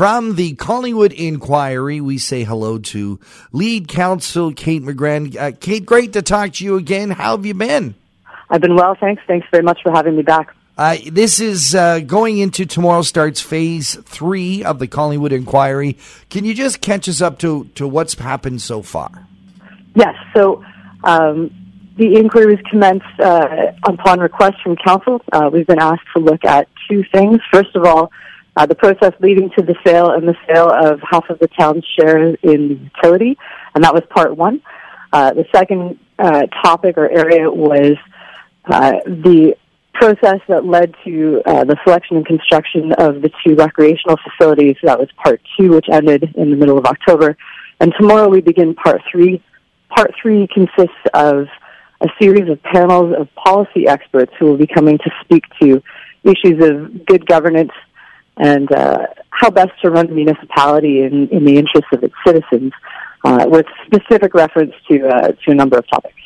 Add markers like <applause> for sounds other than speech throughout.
from the Collingwood Inquiry, we say hello to lead counsel Kate McGrann. Uh, Kate, great to talk to you again. How have you been? I've been well, thanks. Thanks very much for having me back. Uh, this is uh, going into tomorrow starts phase three of the Collingwood Inquiry. Can you just catch us up to, to what's happened so far? Yes. So um, the inquiry was commenced uh, upon request from council. Uh, we've been asked to look at two things. First of all, uh, the process leading to the sale and the sale of half of the town's share in the utility, and that was part one. Uh, the second uh, topic or area was uh, the process that led to uh, the selection and construction of the two recreational facilities. That was part two, which ended in the middle of October. And tomorrow we begin part three. Part three consists of a series of panels of policy experts who will be coming to speak to issues of good governance and uh, how best to run the municipality in, in the interests of its citizens, uh, with specific reference to uh, to a number of topics.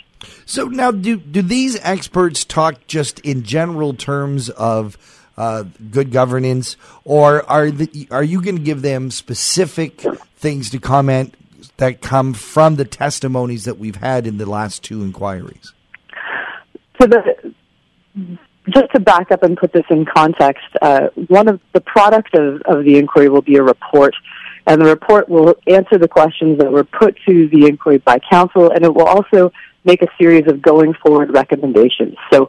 So now, do do these experts talk just in general terms of uh, good governance, or are the, are you going to give them specific things to comment that come from the testimonies that we've had in the last two inquiries? So the just to back up and put this in context, uh, one of the product of, of the inquiry will be a report, and the report will answer the questions that were put to the inquiry by council, and it will also make a series of going forward recommendations. So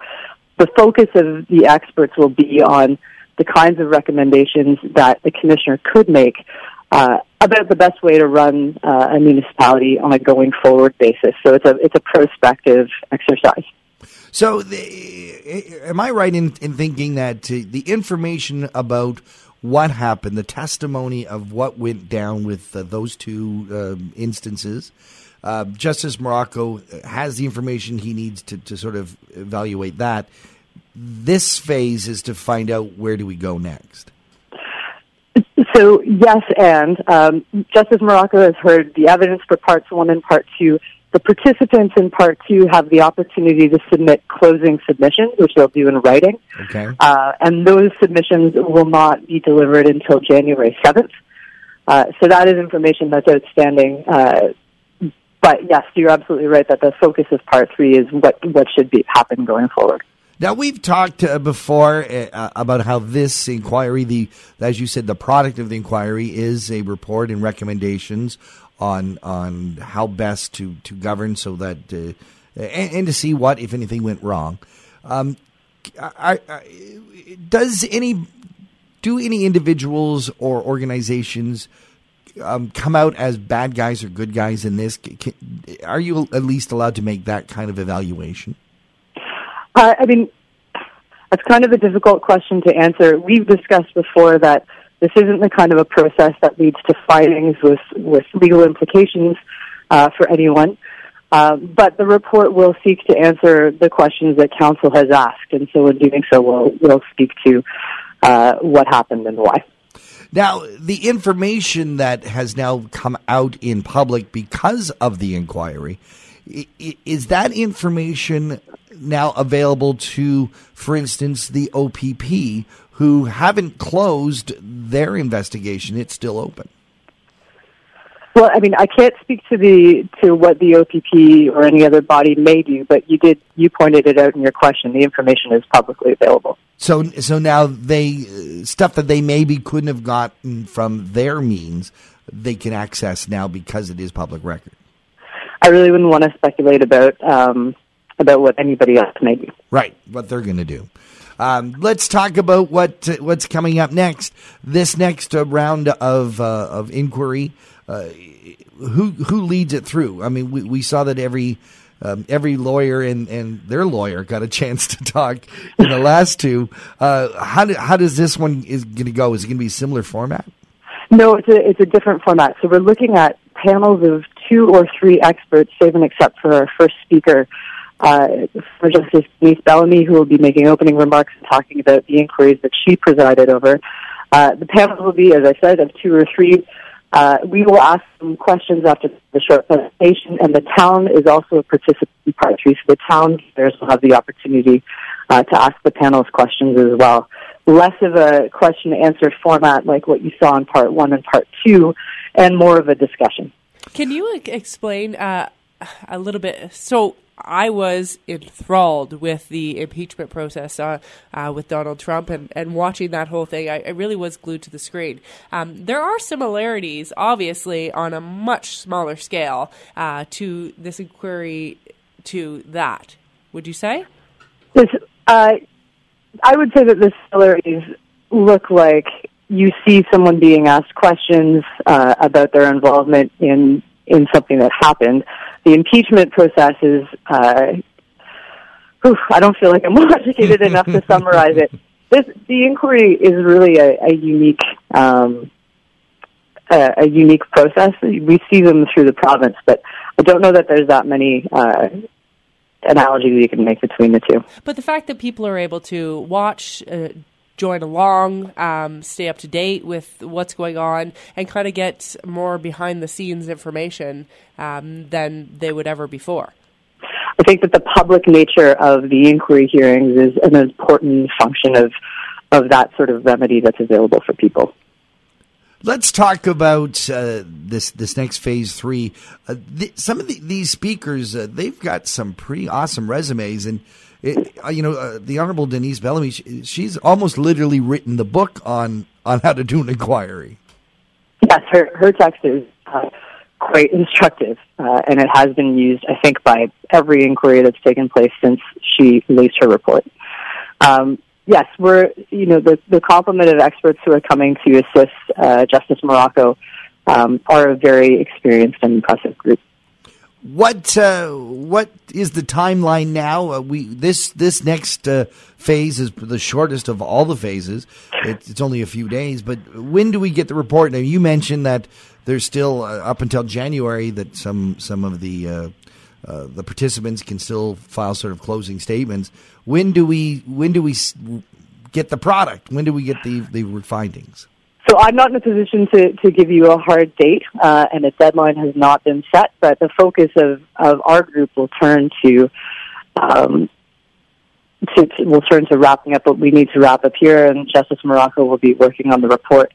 the focus of the experts will be on the kinds of recommendations that the commissioner could make uh, about the best way to run uh, a municipality on a going forward basis. So it's a it's a prospective exercise. So, the, am I right in, in thinking that the information about what happened, the testimony of what went down with uh, those two uh, instances, uh, Justice Marrocco has the information he needs to, to sort of evaluate that. This phase is to find out where do we go next. So yes, and um, Justice Marrocco has heard the evidence for parts one and part two the participants in part two have the opportunity to submit closing submissions, which they'll do in writing. Okay. Uh, and those submissions will not be delivered until January 7th. Uh, so that is information that's outstanding. Uh, but yes, you're absolutely right that the focus of part three is what, what should be happen going forward. Now we've talked uh, before uh, about how this inquiry, the as you said, the product of the inquiry is a report and recommendations on on how best to, to govern so that uh, and, and, to see what if anything went wrong. Um, I, I, does any do any individuals or organizations um, come out as bad guys or good guys in this? Can, are you at least allowed to make that kind of evaluation? Uh, I mean, that's kind of a difficult question to answer. We've discussed before that this isn't the kind of a process that leads to findings with, with legal implications uh, for anyone. Uh, but the report will seek to answer the questions that council has asked, and so in doing so, we'll, we'll speak to uh, what happened and why. Now, the information that has now come out in public because of the inquiry, is that information now available to, for instance, the OPP, who haven't closed their investigation. It's still open. Well, I mean, I can't speak to the to what the OPP or any other body may do, but you did you pointed it out in your question. The information is publicly available. So, so now they stuff that they maybe couldn't have gotten from their means, they can access now because it is public record. I really wouldn't want to speculate about um, about what anybody else may do. Right, what they're going to do. Um, let's talk about what what's coming up next. This next uh, round of uh, of inquiry, uh, who who leads it through? I mean, we, we saw that every um, every lawyer and, and their lawyer got a chance to talk in the last two. Uh, how do, how does this one is going to go? Is it going to be a similar format? No, it's a it's a different format. So we're looking at panels of two or three experts, save and except for our first speaker uh, for Justice Denise Bellamy, who will be making opening remarks and talking about the inquiries that she presided over. Uh, the panel will be, as I said, of two or three. Uh, we will ask some questions after the short presentation, and the town is also a participant in part three, so the town members will have the opportunity uh, to ask the panelists questions as well. less of a question and answer format like what you saw in part one and part two, and more of a discussion. Can you explain uh, a little bit? So, I was enthralled with the impeachment process uh, uh, with Donald Trump and, and watching that whole thing. I, I really was glued to the screen. Um, there are similarities, obviously, on a much smaller scale uh, to this inquiry to that. Would you say? This, uh, I would say that the similarities look like you see someone being asked questions uh, about their involvement in in something that happened. The impeachment process is, uh, whew, I don't feel like I'm <laughs> well educated enough to summarize it. This, the inquiry is really a, a unique, um, a, a, unique process. We see them through the province, but I don't know that there's that many uh, analogies we can make between the two. But the fact that people are able to watch. Uh, join along, um, stay up to date with what's going on, and kind of get more behind the scenes information um, than they would ever before. I think that the public nature of the inquiry hearings is an important function of of that sort of remedy that's available for people. Let's talk about uh, this this next phase three. Uh, the, some of the, these speakers, uh, they've got some pretty awesome resumes, and it, uh, you know, uh, the Honorable Denise Bellamy, she, she's almost literally written the book on on how to do an inquiry. Yes, her her text is uh, quite instructive, and it has been used, I think, by every inquiry that's taken place since she released her report. Um, yes, we're you know the the complement of experts who are coming to assist uh, Justice Marrocco um, are a very experienced and impressive group. What uh, what is the timeline now? Uh, we this this next uh, phase is the shortest of all the phases. It, it's only a few days, but when do we get the report? Now you mentioned that there's still uh, up until January that some some of the uh, the participants can still file sort of closing statements. When do we when do we get the product? When do we get the the findings? So I'm not in a position to, to give you a hard date, uh, and a deadline has not been set. But the focus of, of our group will turn to, um, to, to will turn to wrapping up what we need to wrap up here, and Justice Marrocco will be working on the report.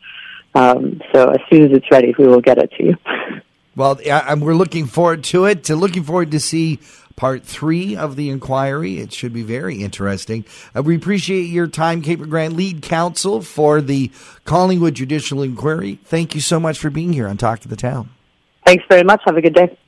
Um, so as soon as it's ready, we will get it to you. <laughs> Well, we're looking forward to it. Looking forward to see part three of the inquiry. It should be very interesting. Uh, we appreciate your time, Kate McGrann lead counsel for the Collingwood Judicial Inquiry. Thank you so much for being here on Talk of the Town. Thanks very much. Have a good day.